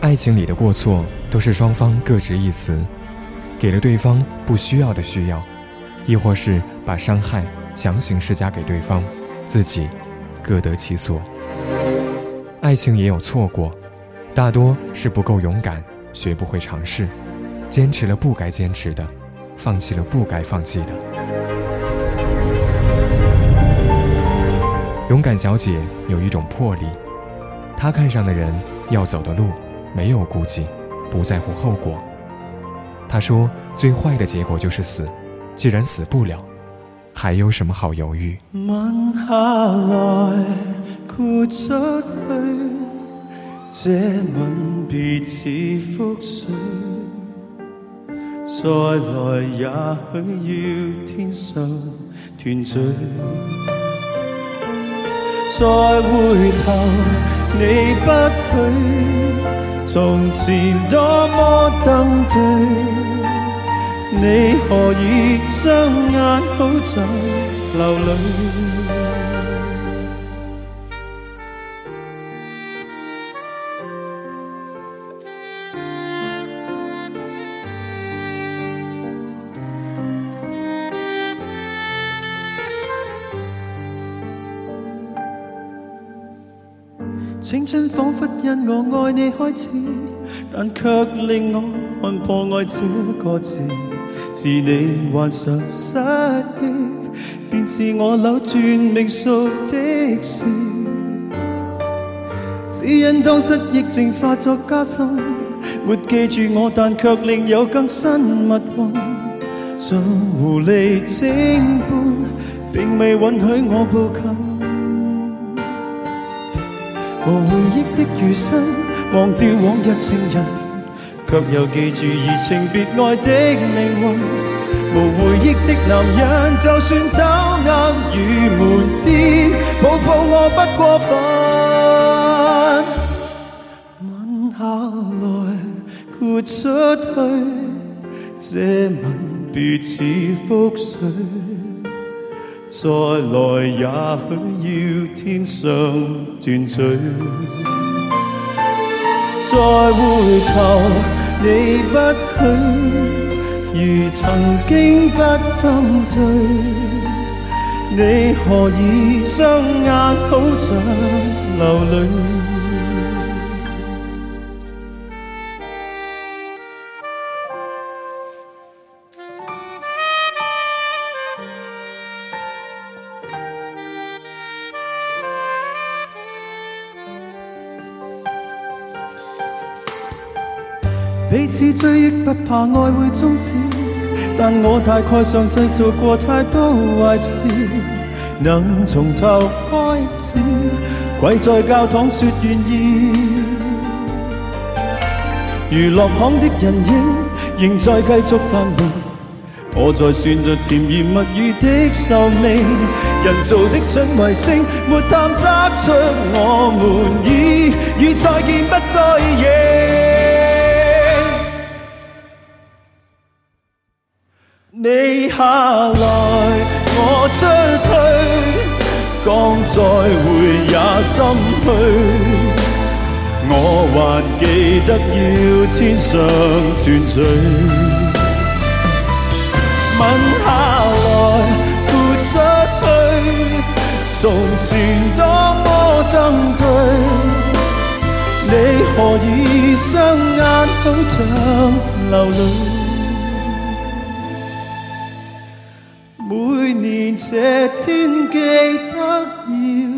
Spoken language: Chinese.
爱情里的过错都是双方各执一词，给了对方不需要的需要，亦或是把伤害强行施加给对方，自己各得其所。爱情也有错过，大多是不够勇敢，学不会尝试，坚持了不该坚持的，放弃了不该放弃的。勇敢小姐有一种魄力，她看上的人要走的路没有顾忌，不在乎后果。他说：“最坏的结果就是死，既然死不了，还有什么好犹豫？”吻下来，豁出去，这吻别似覆水，再来也许要天上团聚。再回头，你不许，从前多么登对，你何以双眼好像流泪？青春仿佛因我爱你开始，但却令我看破爱这个字。自你患上失忆，便是我扭转命数的事。只因当失忆症化作加深，没记住我，但却另有更新密运。像狐狸精般，并未允许我步近。无回忆的余生，忘掉往日情人，却又记住移情别爱的命运。无回忆的男人，就算走硬与门边，抱抱我不过分。吻下来，豁出去，这吻别似覆水。再来也许要天上团聚，再回头你不许，如曾经不登对，你何以双眼好像流泪？彼此追忆不怕爱会终止，但我大概上世做过太多坏事，能从头开始，跪在教堂说愿意。娱乐巷的人影仍在继续繁荣，我在算着甜言蜜语的寿命，人造的准卫星没探测出我们已与再见不再认。你下来，我出去，讲再会也心虚。我还记得要天上团聚，吻下来，豁出去，从前多么登对，你何以双眼好像流泪？年这天记得要。